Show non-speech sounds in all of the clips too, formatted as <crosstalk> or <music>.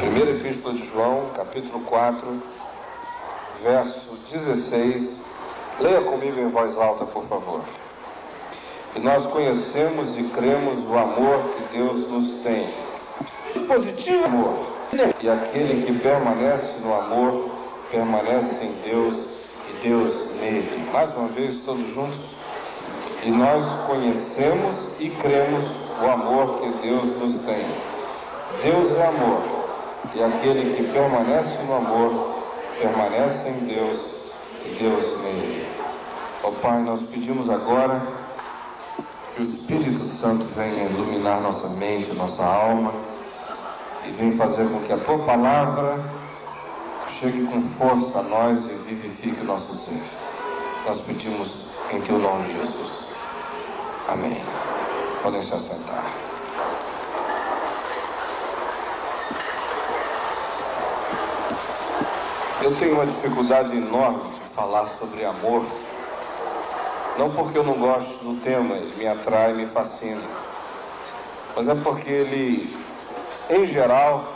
Primeira Epístola de João, capítulo 4, verso 16. Leia comigo em voz alta, por favor. E nós conhecemos e cremos o amor que Deus nos tem. Positivo amor. E aquele que permanece no amor, permanece em Deus Deus nele. Mais uma vez, todos juntos. E nós conhecemos e cremos o amor que Deus nos tem. Deus é amor. E aquele que permanece no amor, permanece em Deus e Deus nele. Ó Pai, nós pedimos agora que o Espírito Santo venha iluminar nossa mente, nossa alma e venha fazer com que a tua palavra chegue com força a nós e vivifique o nosso ser. Nós pedimos em teu nome, Jesus. Amém. Podem se assentar. Eu tenho uma dificuldade enorme de falar sobre amor. Não porque eu não gosto do tema, ele me atrai, me fascina. Mas é porque ele, em geral,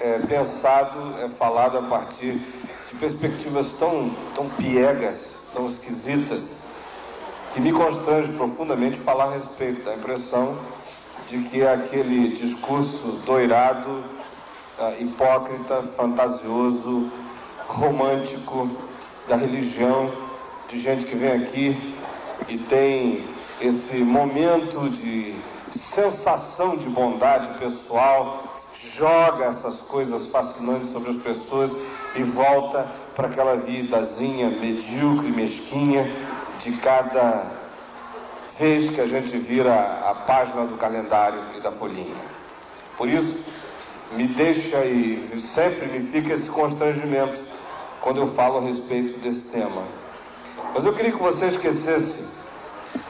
é pensado, é falado a partir de perspectivas tão, tão piegas, tão esquisitas, que me constrange profundamente falar a respeito. da impressão de que é aquele discurso doirado, uh, hipócrita, fantasioso, romântico da religião, de gente que vem aqui e tem esse momento de sensação de bondade pessoal, joga essas coisas fascinantes sobre as pessoas e volta para aquela vidazinha medíocre, mesquinha de cada vez que a gente vira a página do calendário e da folhinha. Por isso, me deixa e sempre me fica esse constrangimento quando eu falo a respeito desse tema. Mas eu queria que você esquecesse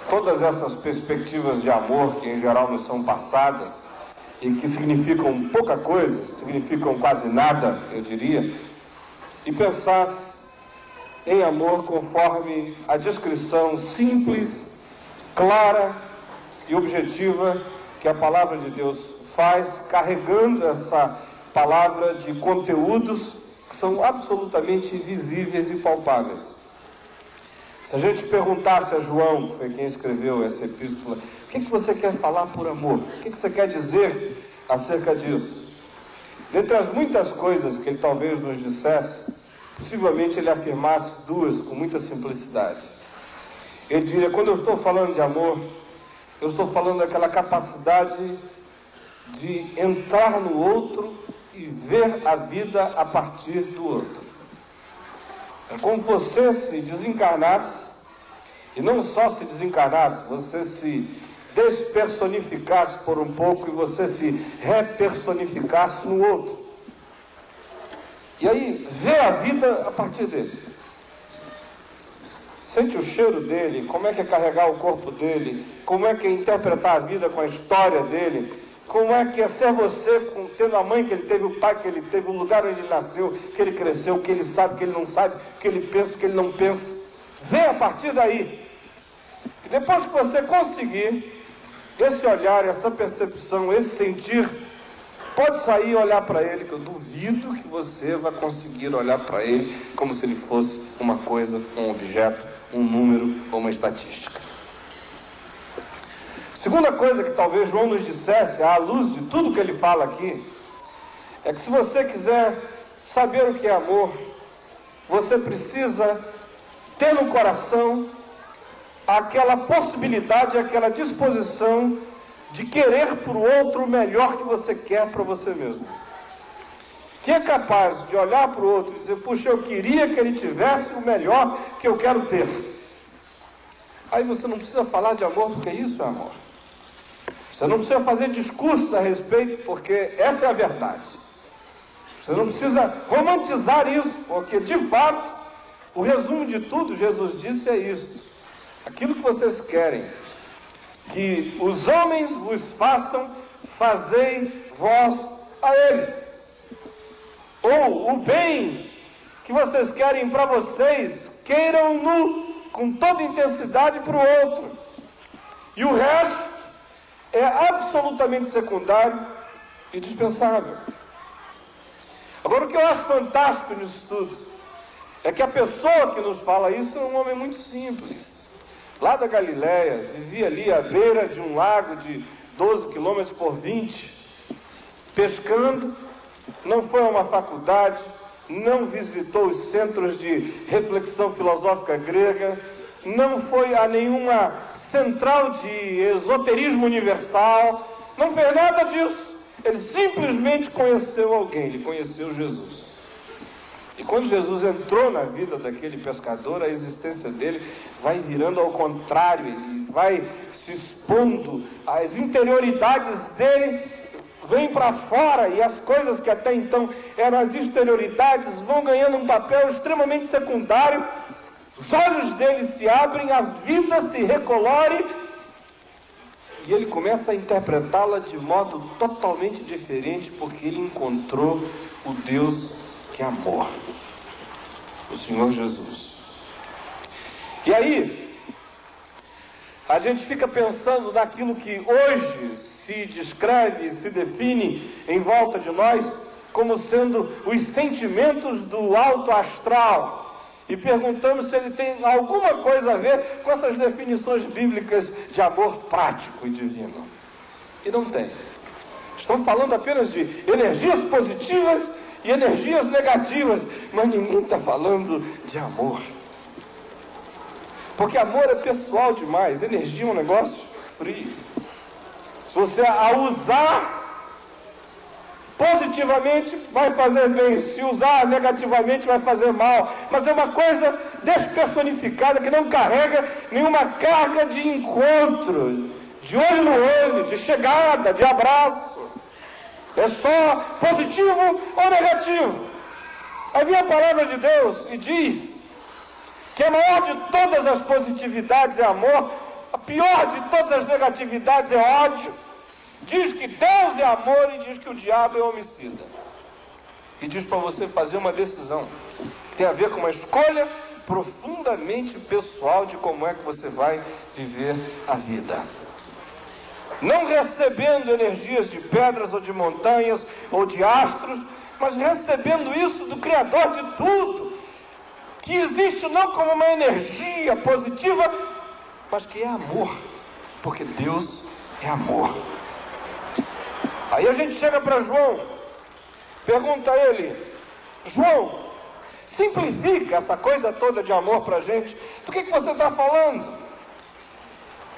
todas essas perspectivas de amor que em geral nos são passadas e que significam pouca coisa, significam quase nada, eu diria, e pensasse em amor conforme a descrição simples, clara e objetiva que a palavra de Deus faz, carregando essa palavra de conteúdos que são absolutamente visíveis e palpáveis. Se a gente perguntasse a João, que foi quem escreveu essa epístola, o que, que você quer falar por amor? O que, que você quer dizer acerca disso? Dentre as muitas coisas que ele talvez nos dissesse, possivelmente ele afirmasse duas com muita simplicidade. Ele diria: quando eu estou falando de amor, eu estou falando daquela capacidade de entrar no outro e ver a vida a partir do outro. É como você se desencarnasse, e não só se desencarnasse, você se despersonificasse por um pouco e você se repersonificasse no outro. E aí, vê a vida a partir dele. Sente o cheiro dele, como é que é carregar o corpo dele, como é que é interpretar a vida com a história dele, como é que é ser você com, tendo a mãe que ele teve, o pai que ele teve, o lugar onde ele nasceu, que ele cresceu, que ele sabe, que ele não sabe, que ele pensa, que ele não pensa. Vê a partir daí. E depois que você conseguir esse olhar, essa percepção, esse sentir, pode sair e olhar para ele, que eu duvido que você vai conseguir olhar para ele como se ele fosse uma coisa, um objeto, um número ou uma estatística. Segunda coisa que talvez João nos dissesse, à luz de tudo que ele fala aqui, é que se você quiser saber o que é amor, você precisa ter no coração aquela possibilidade, aquela disposição de querer para o outro o melhor que você quer para você mesmo. Que é capaz de olhar para o outro e dizer, puxa, eu queria que ele tivesse o melhor que eu quero ter. Aí você não precisa falar de amor, porque isso é amor. Você não precisa fazer discursos a respeito, porque essa é a verdade. Você não precisa romantizar isso, porque de fato, o resumo de tudo, Jesus disse, é isso. Aquilo que vocês querem que os homens vos façam, fazei vós a eles. Ou o bem que vocês querem para vocês, queiram-no com toda intensidade para o outro. E o resto é absolutamente secundário e dispensável. Agora, o que eu acho fantástico nisso tudo é que a pessoa que nos fala isso é um homem muito simples. Lá da Galiléia, vivia ali à beira de um lago de 12 quilômetros por 20, pescando, não foi a uma faculdade, não visitou os centros de reflexão filosófica grega, não foi a nenhuma central de esoterismo universal, não fez nada disso. Ele simplesmente conheceu alguém, ele conheceu Jesus. E quando Jesus entrou na vida daquele pescador, a existência dele vai virando ao contrário, ele vai se expondo, as interioridades dele vêm para fora e as coisas que até então eram as exterioridades vão ganhando um papel extremamente secundário. Os olhos dele se abrem, a vida se recolore e ele começa a interpretá-la de modo totalmente diferente, porque ele encontrou o Deus que é amor, o Senhor Jesus. E aí, a gente fica pensando naquilo que hoje se descreve, se define em volta de nós como sendo os sentimentos do alto astral, e perguntamos se ele tem alguma coisa a ver com essas definições bíblicas de amor prático e divino. E não tem. Estão falando apenas de energias positivas e energias negativas, mas ninguém está falando de amor. Porque amor é pessoal demais, energia é um negócio frio. Se você a usar Positivamente vai fazer bem, se usar negativamente vai fazer mal. Mas é uma coisa despersonificada que não carrega nenhuma carga de encontro, de olho no olho, de chegada, de abraço. É só positivo ou negativo. Aí vem a palavra de Deus e diz que a maior de todas as positividades é amor, a pior de todas as negatividades é ódio. Diz que Deus é amor e diz que o diabo é homicida. E diz para você fazer uma decisão que tem a ver com uma escolha profundamente pessoal de como é que você vai viver a vida. Não recebendo energias de pedras ou de montanhas ou de astros, mas recebendo isso do Criador de tudo, que existe não como uma energia positiva, mas que é amor, porque Deus é amor. Aí a gente chega para João, pergunta a ele, João, simplifica essa coisa toda de amor para a gente. Do que, que você está falando?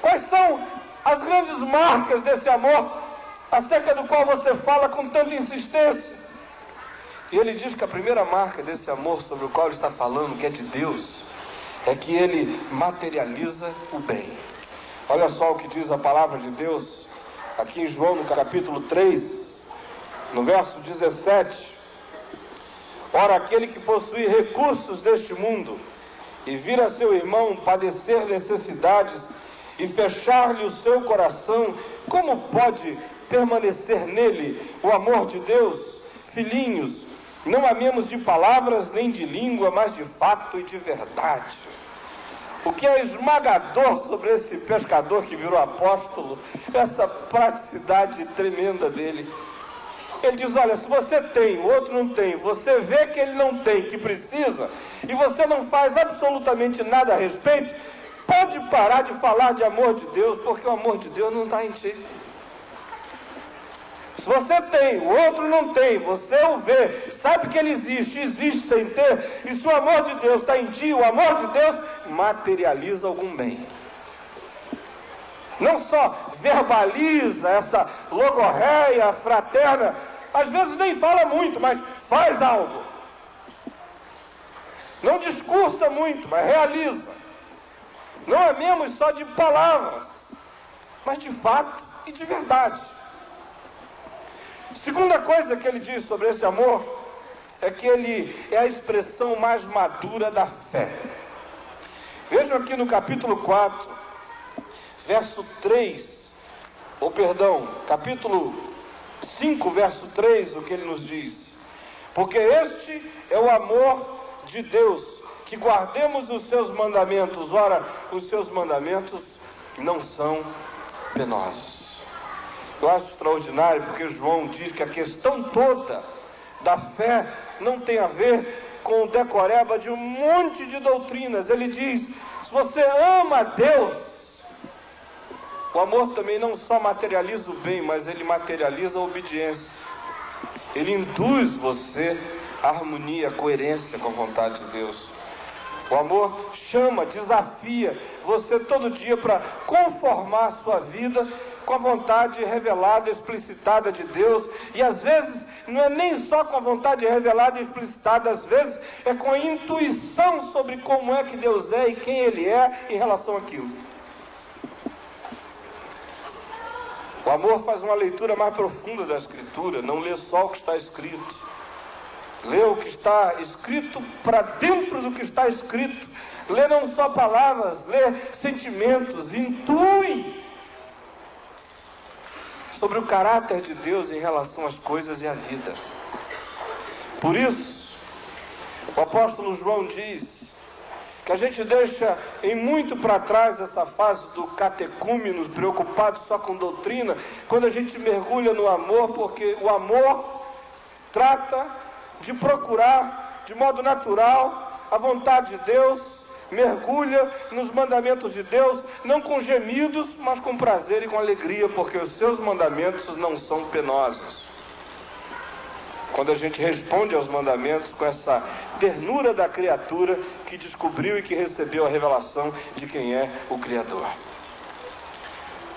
Quais são as grandes marcas desse amor acerca do qual você fala com tanta insistência? E ele diz que a primeira marca desse amor sobre o qual ele está falando, que é de Deus, é que ele materializa o bem. Olha só o que diz a palavra de Deus aqui em João, no capítulo 3, no verso 17. Ora, aquele que possui recursos deste mundo e vir a seu irmão padecer necessidades e fechar-lhe o seu coração, como pode permanecer nele o amor de Deus? Filhinhos, não amemos de palavras nem de língua, mas de fato e de verdade. O que é esmagador sobre esse pescador que virou apóstolo, essa praticidade tremenda dele. Ele diz: Olha, se você tem, o outro não tem, você vê que ele não tem, que precisa, e você não faz absolutamente nada a respeito, pode parar de falar de amor de Deus, porque o amor de Deus não está em ti. Se você tem, o outro não tem, você o vê, sabe que ele existe, existe sem ter, e se o amor de Deus está em ti, o amor de Deus materializa algum bem. Não só verbaliza essa logorreia fraterna, às vezes nem fala muito, mas faz algo. Não discursa muito, mas realiza. Não é mesmo só de palavras, mas de fato e de verdade. Segunda coisa que ele diz sobre esse amor é que ele é a expressão mais madura da fé. Vejam aqui no capítulo 4, verso 3, ou perdão, capítulo 5, verso 3, o que ele nos diz. Porque este é o amor de Deus, que guardemos os seus mandamentos. Ora, os seus mandamentos não são penosos. Eu acho extraordinário porque João diz que a questão toda da fé não tem a ver com o decoreba de um monte de doutrinas. Ele diz: se você ama a Deus, o amor também não só materializa o bem, mas ele materializa a obediência. Ele induz você à harmonia, à coerência com a vontade de Deus. O amor chama, desafia você todo dia para conformar a sua vida com a vontade revelada, explicitada de Deus. E às vezes não é nem só com a vontade revelada e explicitada, às vezes é com a intuição sobre como é que Deus é e quem Ele é em relação àquilo. O amor faz uma leitura mais profunda da Escritura, não lê só o que está escrito lê o que está escrito para dentro do que está escrito, lê não só palavras, lê sentimentos, intui sobre o caráter de Deus em relação às coisas e à vida. Por isso, o apóstolo João diz que a gente deixa em muito para trás essa fase do catecúmeno, preocupado só com doutrina, quando a gente mergulha no amor, porque o amor trata de procurar de modo natural a vontade de Deus, mergulha nos mandamentos de Deus, não com gemidos, mas com prazer e com alegria, porque os seus mandamentos não são penosos. Quando a gente responde aos mandamentos com essa ternura da criatura que descobriu e que recebeu a revelação de quem é o Criador.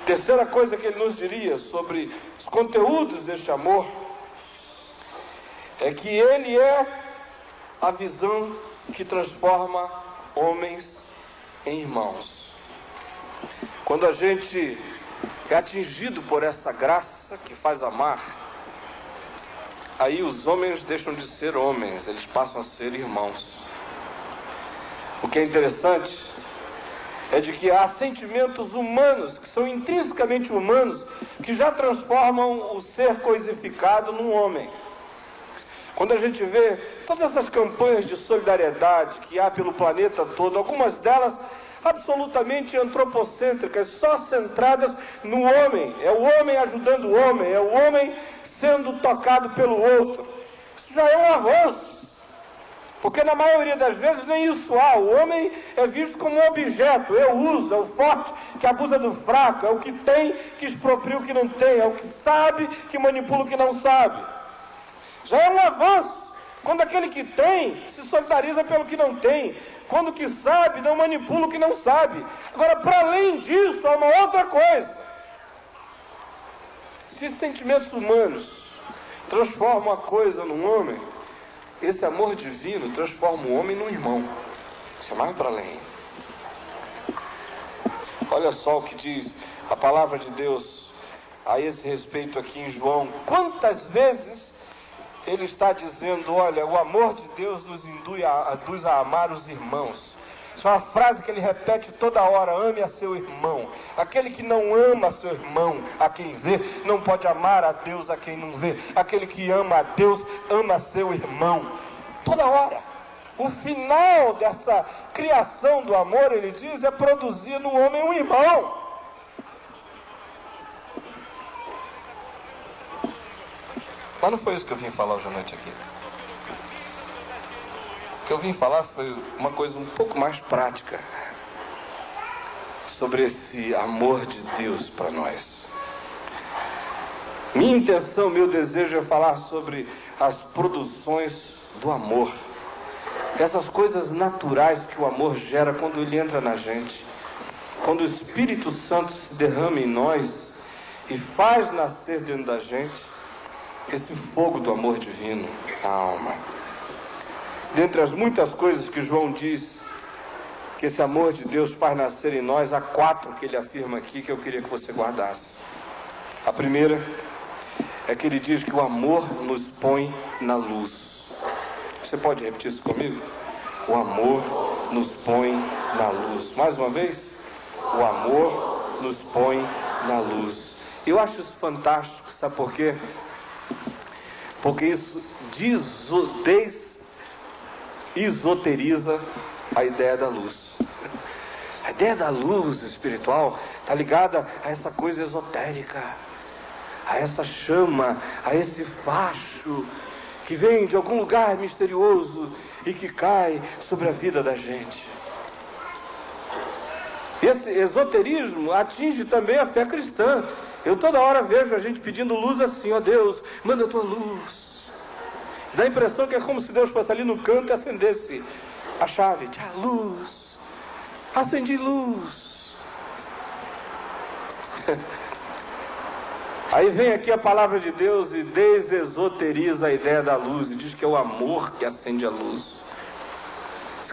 Terceira coisa que ele nos diria sobre os conteúdos deste amor é que ele é a visão que transforma homens em irmãos. Quando a gente é atingido por essa graça que faz amar, aí os homens deixam de ser homens, eles passam a ser irmãos. O que é interessante é de que há sentimentos humanos, que são intrinsecamente humanos, que já transformam o ser coisificado num homem. Quando a gente vê todas essas campanhas de solidariedade que há pelo planeta todo, algumas delas absolutamente antropocêntricas, só centradas no homem. É o homem ajudando o homem, é o homem sendo tocado pelo outro. Isso já é um avanço. Porque na maioria das vezes nem isso há. O homem é visto como um objeto. Eu uso, é o forte que abusa do fraco, é o que tem que expropria o que não tem, é o que sabe que manipula o que não sabe. Já é um avanço. Quando aquele que tem se solidariza pelo que não tem. Quando o que sabe não manipula o que não sabe. Agora, para além disso, há uma outra coisa. Se sentimentos humanos transformam a coisa num homem, esse amor divino transforma o homem num irmão. Isso é mais para além. Olha só o que diz a palavra de Deus a esse respeito aqui em João. Quantas vezes ele está dizendo: olha, o amor de Deus nos induz a, induz a amar os irmãos. Isso é uma frase que ele repete toda hora: ame a seu irmão. Aquele que não ama seu irmão, a quem vê, não pode amar a Deus a quem não vê. Aquele que ama a Deus, ama seu irmão. Toda hora. O final dessa criação do amor, ele diz, é produzir no homem um irmão. Mas não foi isso que eu vim falar hoje à noite aqui. O que eu vim falar foi uma coisa um pouco mais prática sobre esse amor de Deus para nós. Minha intenção, meu desejo é falar sobre as produções do amor. Essas coisas naturais que o amor gera quando ele entra na gente. Quando o Espírito Santo se derrama em nós e faz nascer dentro da gente esse fogo do amor divino na alma. Dentre as muitas coisas que João diz que esse amor de Deus faz nascer em nós, há quatro que ele afirma aqui que eu queria que você guardasse. A primeira é que ele diz que o amor nos põe na luz. Você pode repetir isso comigo? O amor nos põe na luz. Mais uma vez, o amor nos põe na luz. Eu acho isso fantástico, sabe por quê? Porque isso desesoteriza a ideia da luz. A ideia da luz espiritual está ligada a essa coisa esotérica, a essa chama, a esse facho que vem de algum lugar misterioso e que cai sobre a vida da gente. Esse esoterismo atinge também a fé cristã. Eu toda hora vejo a gente pedindo luz assim, ó Deus, manda a tua luz. Dá a impressão que é como se Deus fosse ali no canto e acendesse a chave. Tchau, luz acendi luz. <laughs> Aí vem aqui a palavra de Deus e desesoteriza a ideia da luz e diz que é o amor que acende a luz.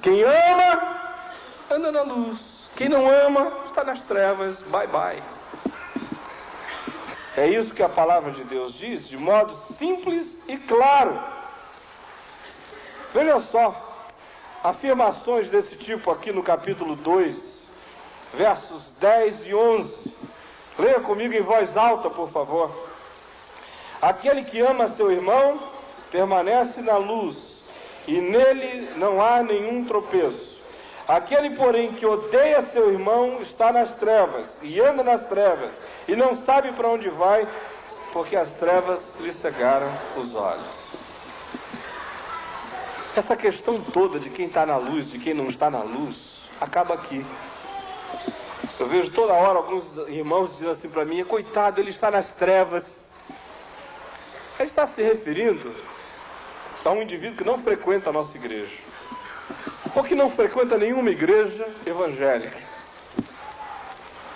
Quem ama, anda na luz. Quem não ama, está nas trevas. Bye bye. É isso que a palavra de Deus diz, de modo simples e claro. Veja só, afirmações desse tipo aqui no capítulo 2, versos 10 e 11. Leia comigo em voz alta, por favor. Aquele que ama seu irmão permanece na luz, e nele não há nenhum tropeço. Aquele, porém, que odeia seu irmão está nas trevas, e anda nas trevas, e não sabe para onde vai, porque as trevas lhe cegaram os olhos. Essa questão toda de quem está na luz, de quem não está na luz, acaba aqui. Eu vejo toda hora alguns irmãos dizendo assim para mim, coitado, ele está nas trevas. Ele está se referindo a um indivíduo que não frequenta a nossa igreja. Ou que não frequenta nenhuma igreja evangélica.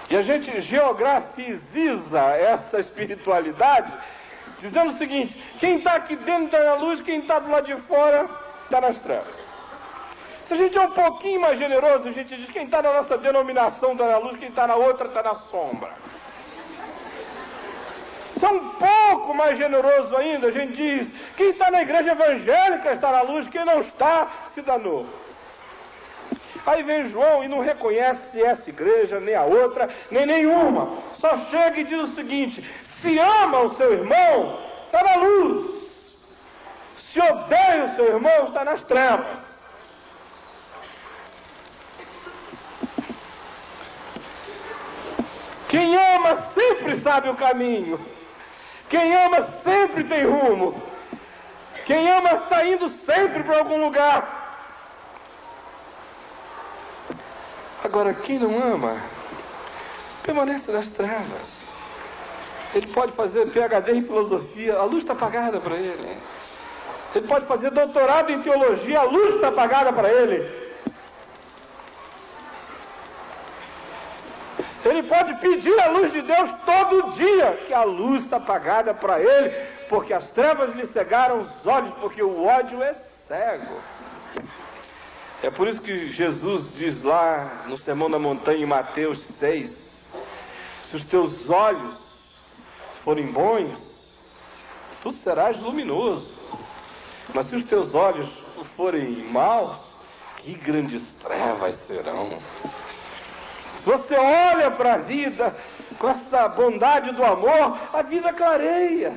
E a gente geografiziza essa espiritualidade dizendo o seguinte: quem está aqui dentro está na luz, quem está do lado de fora está nas trevas. Se a gente é um pouquinho mais generoso, a gente diz quem está na nossa denominação está na luz, quem está na outra está na sombra. Se é um pouco mais generoso ainda, a gente diz quem está na igreja evangélica está na luz, quem não está se danou. Aí vem João e não reconhece essa igreja, nem a outra, nem nenhuma. Só chega e diz o seguinte: se ama o seu irmão, está na luz. Se odeia o seu irmão, está nas trevas. Quem ama sempre sabe o caminho. Quem ama sempre tem rumo. Quem ama está indo sempre para algum lugar. Agora, quem não ama, permanece nas trevas. Ele pode fazer PhD em filosofia, a luz está apagada para ele. Ele pode fazer doutorado em teologia, a luz está apagada para ele. Ele pode pedir a luz de Deus todo dia, que a luz está apagada para ele, porque as trevas lhe cegaram os olhos, porque o ódio é cego. É por isso que Jesus diz lá no Sermão da Montanha, em Mateus 6, se os teus olhos forem bons, tu serás luminoso. Mas se os teus olhos forem maus, que grandes trevas serão. Se você olha para a vida com essa bondade do amor, a vida clareia.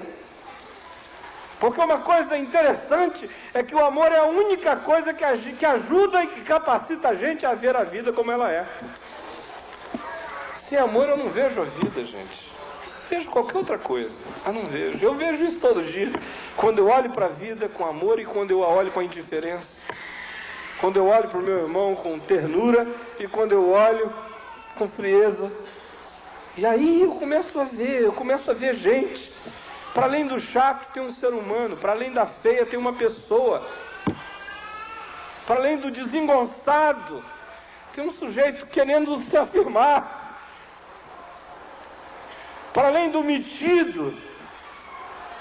Porque uma coisa interessante é que o amor é a única coisa que, que ajuda e que capacita a gente a ver a vida como ela é. Sem amor eu não vejo a vida, gente vejo qualquer outra coisa. Ah, não vejo. Eu vejo isso todo dia. Quando eu olho para a vida com amor e quando eu a olho com indiferença. Quando eu olho para o meu irmão com ternura e quando eu olho com frieza. E aí eu começo a ver, eu começo a ver gente. Para além do chato tem um ser humano, para além da feia tem uma pessoa. Para além do desengonçado, tem um sujeito querendo se afirmar. Para além do metido,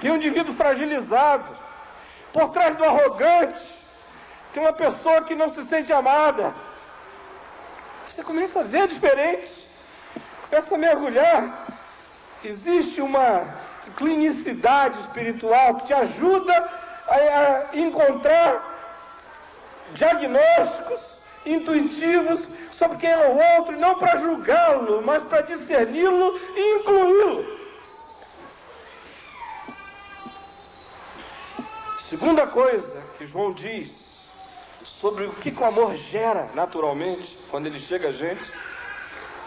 tem um indivíduo fragilizado. Por trás do arrogante, tem uma pessoa que não se sente amada. Você começa a ver diferente, começa a mergulhar. Existe uma clinicidade espiritual que te ajuda a, encontrar diagnósticos intuitivos sobre quem é o outro, não para julgá-lo, mas para discerni-lo e incluí-lo. Segunda coisa que João diz sobre o que o amor gera naturalmente quando ele chega a gente,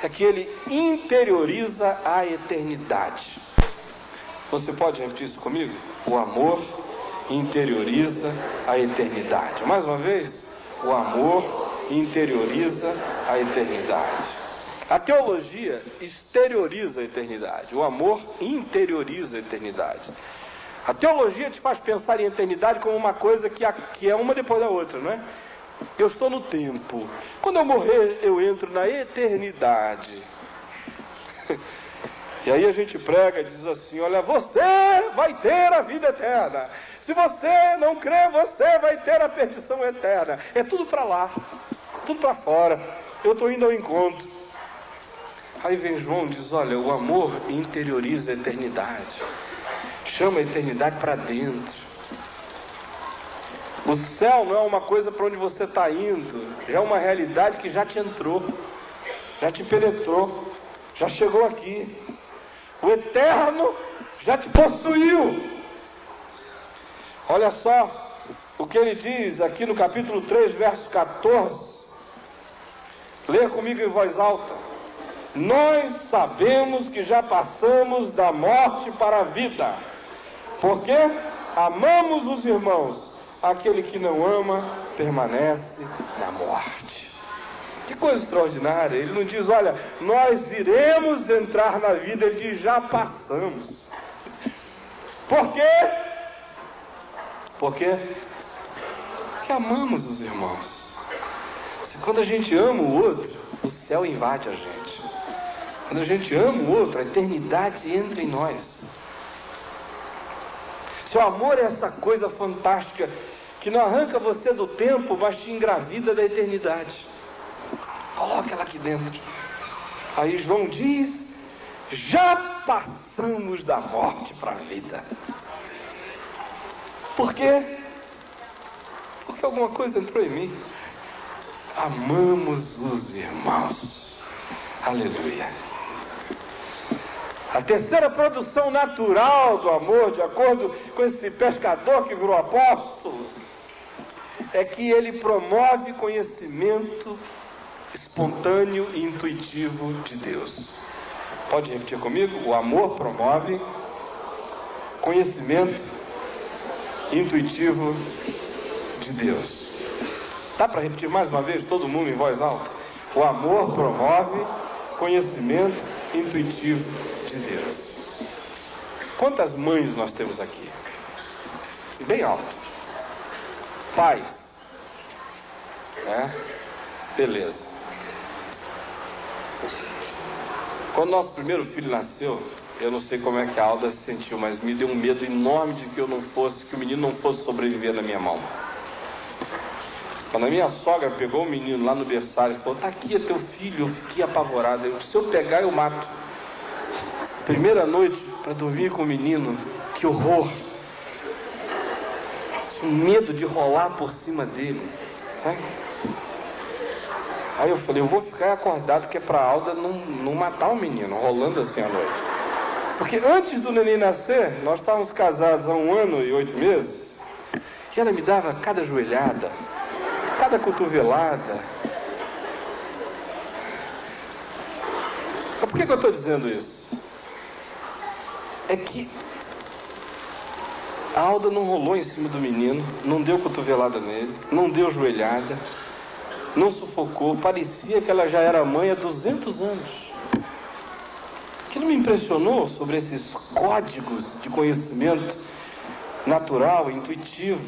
é que ele interioriza a eternidade. Você pode repetir isso comigo? O amor interioriza a eternidade. Mais uma vez, o amor interioriza a eternidade. A teologia exterioriza a eternidade, o amor interioriza a eternidade. A teologia te faz pensar em eternidade como uma coisa que, é uma depois da outra, não é? Eu estou no tempo. Quando eu morrer, eu entro na eternidade. <laughs> E aí a gente prega e diz assim: olha, você vai ter a vida eterna. Se você não crê, você vai ter a perdição eterna. É tudo para lá, tudo para fora. Eu estou indo ao encontro. Aí vem João e diz: olha, o amor interioriza a eternidade, chama a eternidade para dentro. O céu não é uma coisa para onde você está indo, é uma realidade que já te entrou, já te penetrou, já chegou aqui. O eterno já te possuiu. Olha só o que ele diz aqui no capítulo 3, verso 14. Leia comigo em voz alta. Nós sabemos que já passamos da morte para a vida, porque amamos os irmãos aquele que não ama permanece na morte. Que coisa extraordinária. Ele não diz, olha, nós iremos entrar na vida, ele diz, já passamos. Por quê? Por quê? Porque amamos os irmãos. Quando a gente ama o outro, o céu invade a gente. Quando a gente ama o outro, a eternidade entra em nós. Seu amor é essa coisa fantástica que não arranca você do tempo, mas te engravida da eternidade. Coloca ela aqui dentro. Aí João diz: já passamos da morte para a vida. Por quê? Porque alguma coisa entrou em mim. Amamos os irmãos. Aleluia. A terceira produção natural do amor, de acordo com esse pescador que virou apóstolo, é que ele promove conhecimento espontâneo e intuitivo de Deus. Pode repetir comigo? O amor promove conhecimento intuitivo de Deus. Dá para repetir mais uma vez, todo mundo em voz alta? O amor promove conhecimento intuitivo de Deus. Quantas mães nós temos aqui? Bem alto. Pais. É? Beleza. Quando nosso primeiro filho nasceu, eu não sei como é que a Alda se sentiu, mas me deu um medo enorme de que eu não fosse, que o menino não fosse sobreviver na minha mão. Quando a minha sogra pegou o menino lá no berçário e falou, tá aqui é teu filho, eu fiquei apavorado. Eu, se eu pegar, eu mato. Primeira noite para dormir com o menino, que horror. Um medo de rolar por cima dele. Sabe? Aí eu falei, eu vou ficar acordado que é para Alda não, não matar o menino, rolando assim à noite. Porque antes do neném nascer, nós estávamos casados há um ano e oito meses, e ela me dava cada joelhada, cada cotovelada. Mas por que, que eu estou dizendo isso? É que a Alda não rolou em cima do menino, não deu cotovelada nele, não deu joelhada não sufocou, parecia que ela já era mãe há 200 anos. Que não me impressionou sobre esses códigos de conhecimento natural, intuitivo,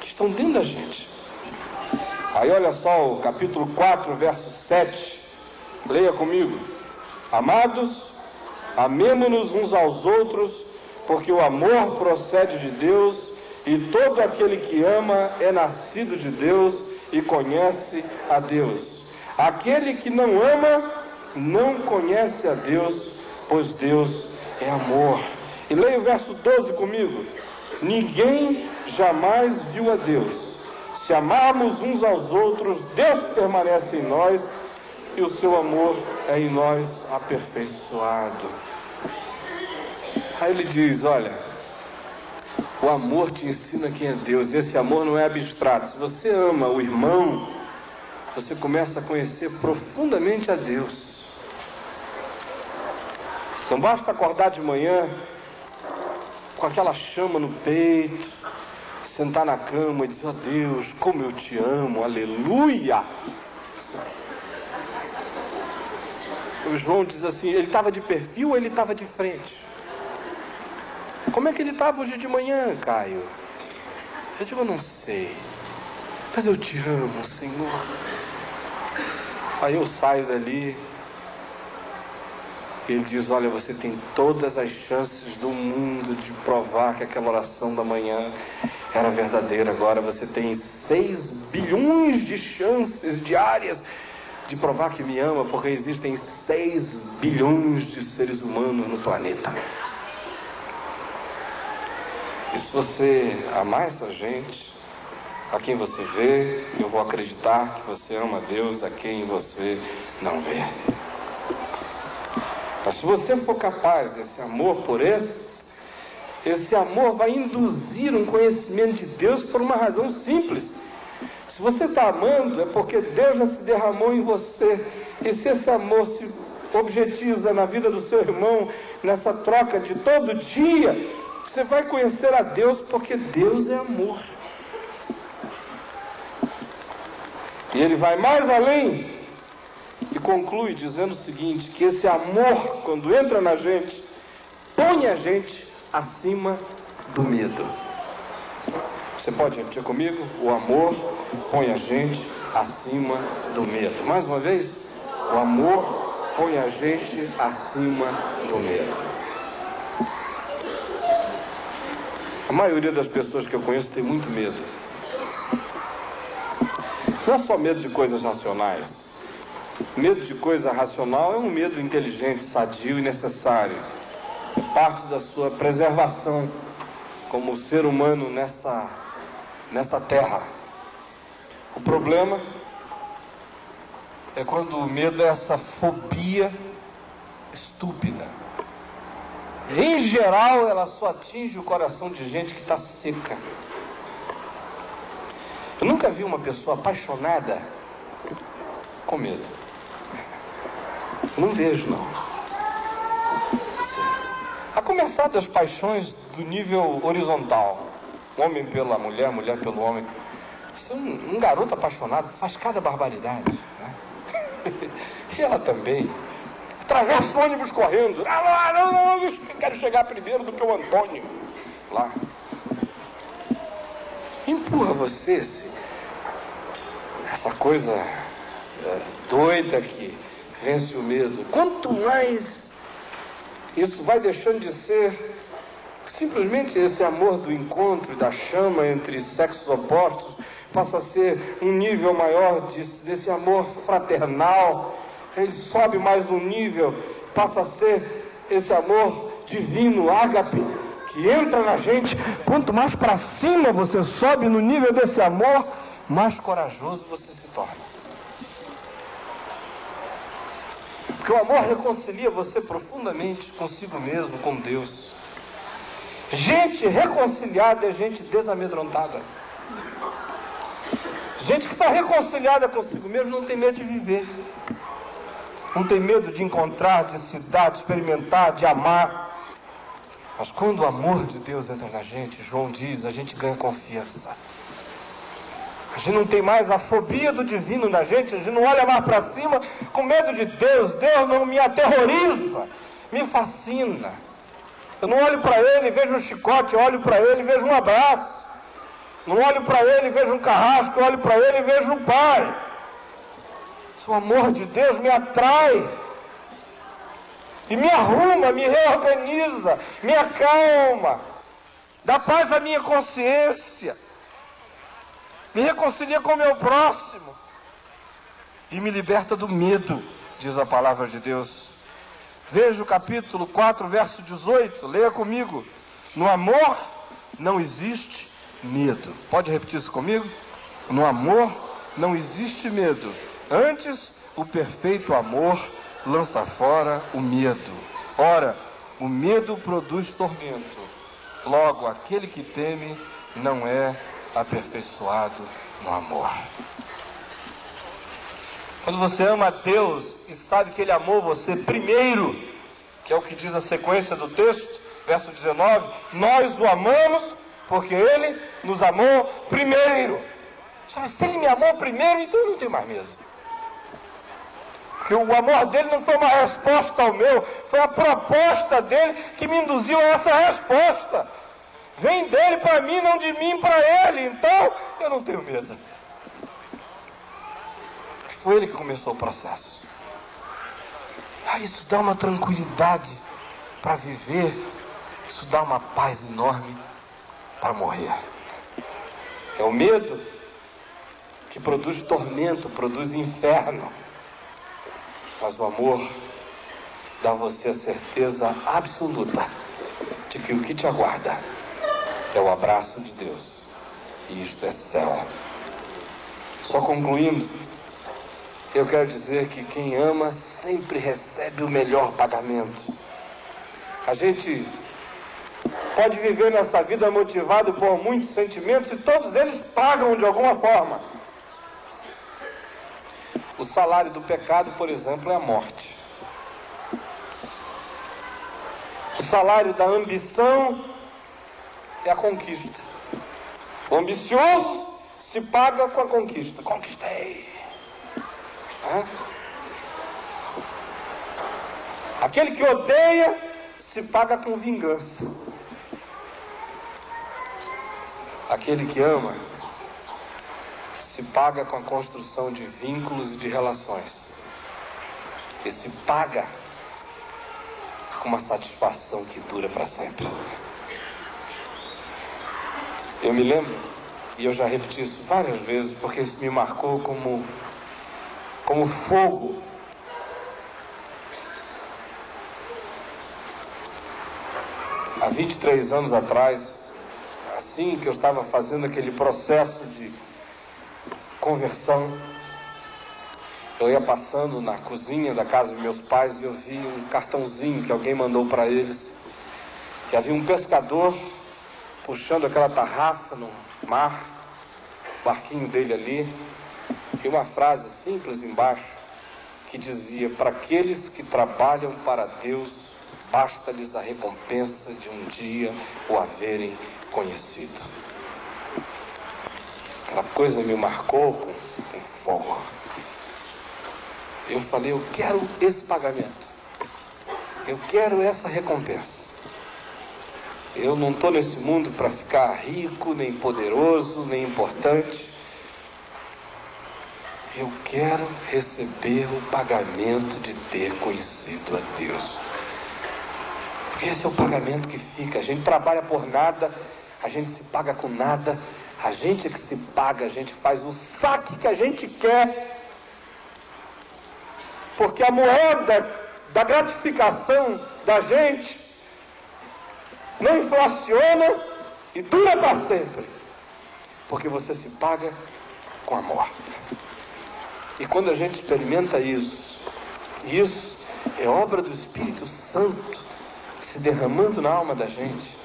que estão dentro da gente. Aí olha só o capítulo 4, verso 7. Leia comigo. Amados, amemo-nos uns aos outros, porque o amor procede de Deus, e todo aquele que ama é nascido de Deus e conhece a Deus. Aquele que não ama não conhece a Deus, pois Deus é amor. E leia o verso 12 comigo. Ninguém jamais viu a Deus. Se amarmos uns aos outros, Deus permanece em nós e o seu amor é em nós aperfeiçoado. Aí ele diz: Olha, O amor te ensina quem é Deus. Esse amor não é abstrato. Se você ama o irmão, você começa a conhecer profundamente a Deus. Não basta acordar de manhã com aquela chama no peito, sentar na cama e dizer: Ó oh Deus, como eu te amo, aleluia. O João diz assim: ele estava de perfil ou ele estava de frente? Como é que ele estava hoje de manhã, Caio? Eu digo: não sei, mas eu te amo, Senhor. Aí eu saio dali, ele diz: Olha, você tem todas as chances do mundo de provar que aquela oração da manhã era verdadeira. Agora você tem 6 bilhões de chances diárias de provar que me ama, porque existem 6 bilhões de seres humanos no planeta. E se você amar essa gente, a quem você vê, eu vou acreditar que você ama Deus a quem você não vê. Mas se você for capaz desse amor por esse, esse amor vai induzir um conhecimento de Deus por uma razão simples. Se você está amando, é porque Deus já se derramou em você. E se esse amor se objetiza na vida do seu irmão, nessa troca de todo dia, você vai conhecer a Deus porque Deus é amor. E ele vai mais além e conclui dizendo o seguinte: que esse amor, quando entra na gente, põe a gente acima do medo. Você pode repetir comigo? O amor põe a gente acima do medo. Mais uma vez, o amor põe a gente acima do medo. A maioria das pessoas que eu conheço tem muito medo. Não só medo de coisas racionais. Medo de coisa racional é um medo inteligente, sadio e necessário. É parte da sua preservação como ser humano nessa, nessa terra. O problema é quando o medo é essa fobia estúpida. Em geral, ela só atinge o coração de gente que está seca. Eu nunca vi uma pessoa apaixonada com medo. Não vejo, não. A começar das paixões do nível horizontal. Homem pela mulher, mulher pelo homem. Se um, um garoto apaixonado faz cada barbaridade. Né? <laughs> e ela também. Atravessa ônibus correndo. Quero chegar primeiro do que o Antônio. Lá. Empurra você essa coisa é, doida que vence o medo. Quanto mais isso vai deixando de ser simplesmente esse amor do encontro e da chama entre sexos opostos, passa a ser um nível maior de, desse amor fraternal, ele sobe mais um nível, passa a ser esse amor divino, ágape, que entra na gente. Quanto mais para cima você sobe no nível desse amor, mais corajoso você se torna. Porque o amor reconcilia você profundamente consigo mesmo, com Deus. Gente reconciliada é gente desamedrontada. Gente que está reconciliada consigo mesmo não tem medo de viver. Não tem medo de encontrar, de se dar, de experimentar, de amar. Mas quando o amor de Deus entra na gente, João diz, a gente ganha confiança. A gente não tem mais a fobia do divino na gente, a gente não olha mais para cima com medo de Deus. Deus não me aterroriza, me fascina. Eu não olho para ele e vejo um chicote, eu olho para ele e vejo um abraço. Não olho para ele e vejo um carrasco, eu olho para ele e vejo um pai. O amor de Deus me atrai. E me arruma, me reorganiza, me acalma, dá paz à minha consciência me reconcilia com o meu próximo e me liberta do medo, diz a palavra de Deus. Veja o capítulo 4, verso 18, leia comigo. No amor não existe medo. Pode repetir isso comigo? No amor não existe medo. Antes, o perfeito amor lança fora o medo. Ora, o medo produz tormento, Logo, aquele que teme não é aperfeiçoado no amor. Quando você ama Deus e sabe que Ele amou você primeiro, que é o que diz a sequência do texto, verso 19: Nós o amamos porque Ele nos amou primeiro. Se Ele me amou primeiro, então eu não tenho mais medo. Porque o amor dele não foi uma resposta ao meu, foi a proposta dele que me induziu a essa resposta. Vem dele para mim, não de mim para ele. Então eu não tenho medo. Foi ele que começou o processo. Ah, isso dá uma tranquilidade para viver, isso dá uma paz enorme para morrer. É o medo que produz tormento, produz inferno. Mas o amor dá a você a certeza absoluta de que o que te aguarda é o abraço de Deus. E isto é céu. Só concluindo, eu quero dizer que quem ama sempre recebe o melhor pagamento. A gente pode viver nessa vida motivado por muitos sentimentos e todos eles pagam de alguma forma. O salário do pecado, por exemplo, é a morte. O salário da ambição é a conquista. O ambicioso se paga com a conquista. Conquistei. Hã? Aquele que odeia se paga com vingança. Aquele que ama se paga com a construção de vínculos e de relações. E se paga com uma satisfação que dura para sempre. Eu me lembro, e eu já repeti isso várias vezes, porque isso me marcou como, como fogo. Há 23 anos atrás, assim que eu estava fazendo aquele processo de conversão, eu ia passando na cozinha da casa dos meus pais e eu vi um cartãozinho que alguém mandou para eles. E havia um pescador puxando aquela tarrafa no mar, o barquinho dele ali, e uma frase simples embaixo que dizia: Para aqueles que trabalham para Deus, basta-lhes a recompensa de um dia o haverem conhecido. Aquela coisa me marcou com, com fogo. Eu falei: Eu quero esse pagamento, eu quero essa recompensa. Eu não estou nesse mundo para ficar rico, nem poderoso, nem importante. Eu quero receber o pagamento de ter conhecido a Deus. Esse é o pagamento que fica. A gente trabalha por nada, a gente se paga com nada, a gente é que se paga, a gente faz o saque que a gente quer. Porque a moeda da gratificação da gente não inflaciona e dura para sempre. Porque você se paga com amor. E quando a gente experimenta isso, isso é obra do Espírito Santo se derramando na alma da gente.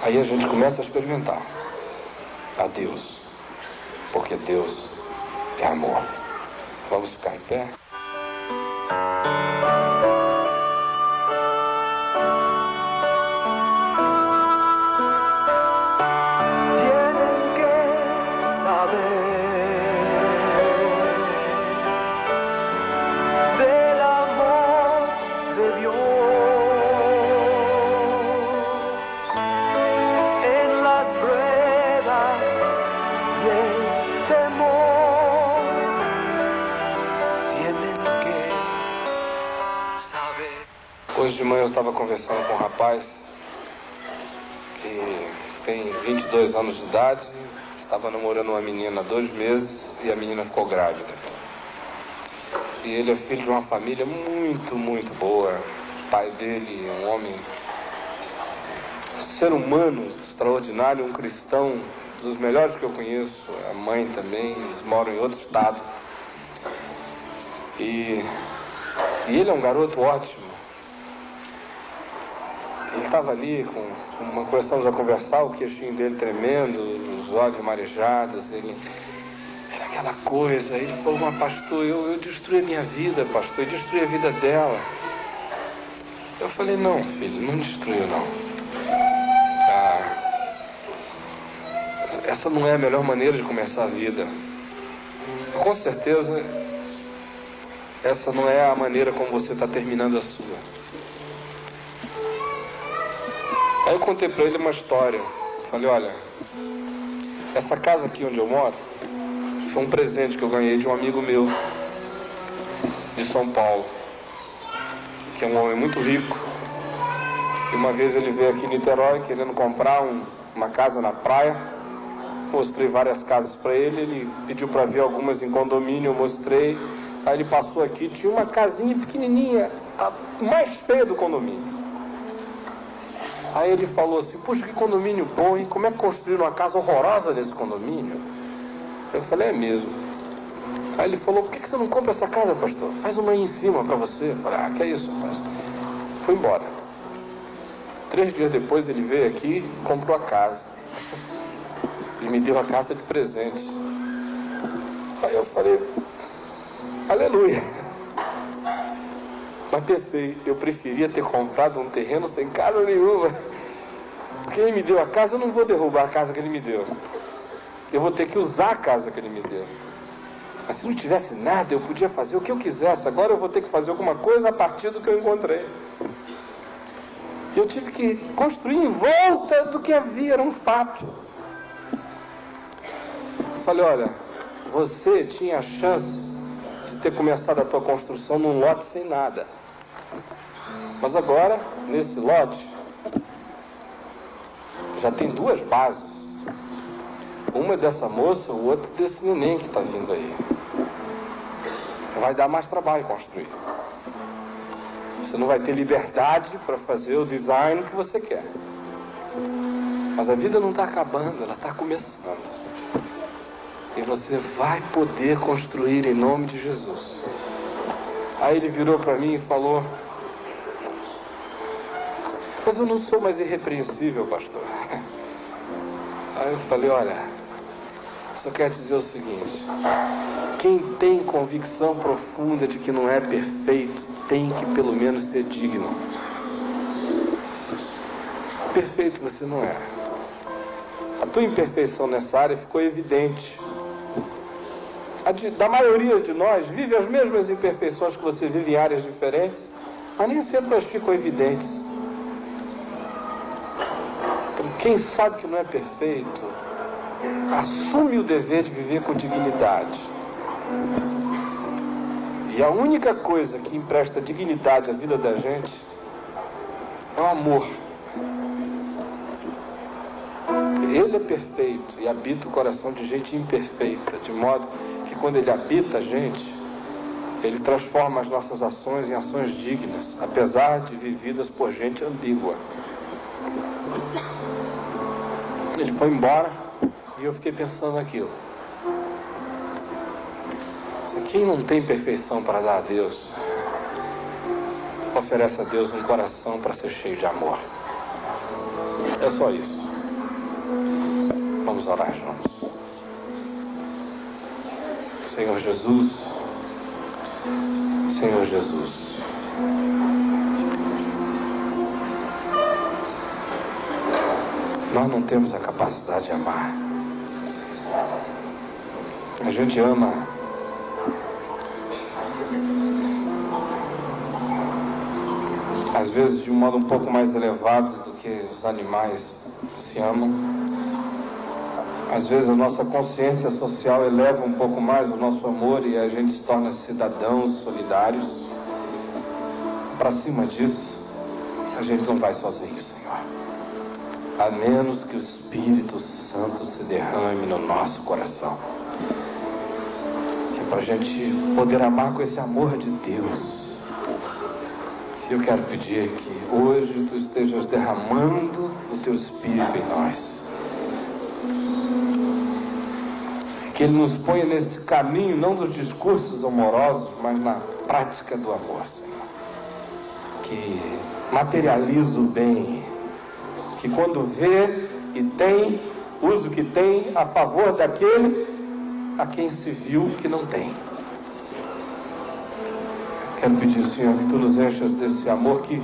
Aí a gente começa a experimentar a Deus, porque Deus é amor. Vamos ficar em pé? Estava conversando com um rapaz que tem 22 anos de idade, estava namorando uma menina há dois meses e a menina ficou grávida. E ele é filho de uma família muito, muito boa. O pai dele é um homem, um ser humano extraordinário, um cristão dos melhores que eu conheço. A mãe também, eles moram em outro estado. E, e ele é um garoto ótimo Ele estava ali com uma começamos a conversar, o queixinho dele tremendo, os olhos marejados, ele era aquela coisa, ele falou, mas pastor, eu, eu destruí a minha vida, pastor, eu destruí a vida dela. Eu falei, não, filho, não destruiu não. Ah, essa não é a melhor maneira de começar a vida. Com certeza, essa não é a maneira como você está terminando a sua. Aí eu contei para ele uma história. Falei, olha, essa casa aqui onde eu moro foi um presente que eu ganhei de um amigo meu de São Paulo, que é um homem muito rico. E uma vez ele veio aqui em Niterói querendo comprar um, uma casa na praia. Mostrei várias casas para ele, ele pediu para ver algumas em condomínio, eu mostrei. Aí ele passou aqui, tinha uma casinha pequenininha, a mais feia do condomínio. Aí ele falou assim, puxa, que condomínio bom, hein? Como é que construíram uma casa horrorosa nesse condomínio? Eu falei, é mesmo. Aí ele falou, por que, você não compra essa casa, pastor? Faz uma aí em cima para você. Eu falei, ah, que é isso, rapaz? Foi embora. Três dias depois ele veio aqui comprou a casa. E me deu a casa de presente. Aí eu falei, aleluia. Mas pensei, eu preferia ter comprado um terreno sem casa nenhuma. Ele me deu a casa, eu não vou derrubar a casa que ele me deu. Eu vou ter que usar a casa que ele me deu. Mas se não tivesse nada, eu podia fazer o que eu quisesse. Agora eu vou ter que fazer alguma coisa a partir do que eu encontrei. Eu tive que construir em volta do que havia, era um fato. Eu falei, olha, você tinha a chance de ter começado a tua construção num lote sem nada. Mas agora, nesse lote, já tem duas bases. Uma dessa moça, o outro desse neném que está vindo aí. Vai dar mais trabalho construir. Você não vai ter liberdade para fazer o design que você quer. Mas a vida não está acabando, ela está começando. E você vai poder construir em nome de Jesus. Aí ele virou para mim e falou: mas eu não sou mais irrepreensível, pastor. Aí eu falei, olha, só quero dizer o seguinte, quem tem convicção profunda de que não é perfeito, tem que pelo menos ser digno. Perfeito você não é. A tua imperfeição nessa área ficou evidente. A de, da maioria de nós vive as mesmas imperfeições que você vive em áreas diferentes, mas nem sempre elas ficam evidentes. Quem sabe que não é perfeito, assume o dever de viver com dignidade. E a única coisa que empresta dignidade à vida da gente é o amor. Ele é perfeito e habita o coração de gente imperfeita, de modo que quando ele habita a gente, ele transforma as nossas ações em ações dignas, apesar de vividas por gente ambígua. Ele foi embora e eu fiquei pensando naquilo. Quem não tem perfeição para dar a Deus, oferece a Deus um coração para ser cheio de amor. É só isso. Vamos orar juntos. Senhor Jesus, Senhor Jesus. Nós não temos a capacidade de amar. A gente ama às vezes de um modo um pouco mais elevado do que os animais se amam. Às vezes a nossa consciência social eleva um pouco mais o nosso amor e a gente se torna cidadãos solidários. Para cima disso, a gente não vai sozinho, Senhor a menos que o Espírito Santo se derrame no nosso coração. Que é para a gente poder amar com esse amor de Deus. Eu quero pedir que hoje tu estejas derramando o teu Espírito em nós. Que Ele nos ponha nesse caminho, não dos discursos amorosos, mas na prática do amor, Senhor. Que materialize o bem que quando vê e tem, usa o que tem a favor daquele a quem se viu que não tem. Quero pedir, Senhor, que tu nos enchas desse amor que,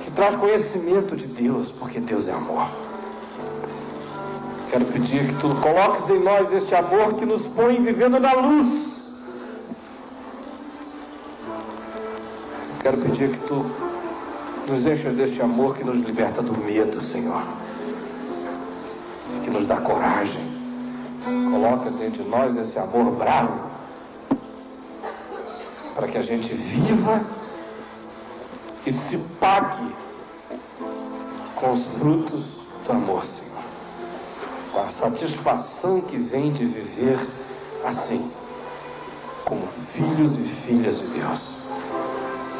que traz conhecimento de Deus, porque Deus é amor. Quero pedir que tu coloques em nós este amor que nos põe vivendo na luz. Quero pedir que tu nos enchas deste amor que nos liberta do medo, Senhor. Que nos dá coragem. Coloca dentro de nós esse amor bravo para que a gente viva e se pague com os frutos do amor, Senhor. Com a satisfação que vem de viver assim, como filhos e filhas de Deus.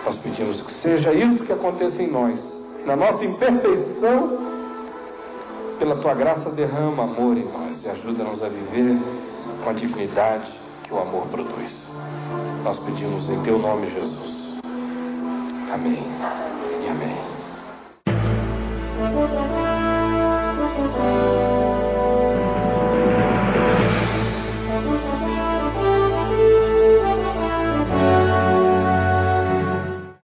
Nós pedimos que seja isso que aconteça em nós, na nossa imperfeição. Pela tua graça, derrama amor em nós e ajuda-nos a viver com a dignidade que o amor produz. Nós pedimos em teu nome, Jesus. Amém e amém.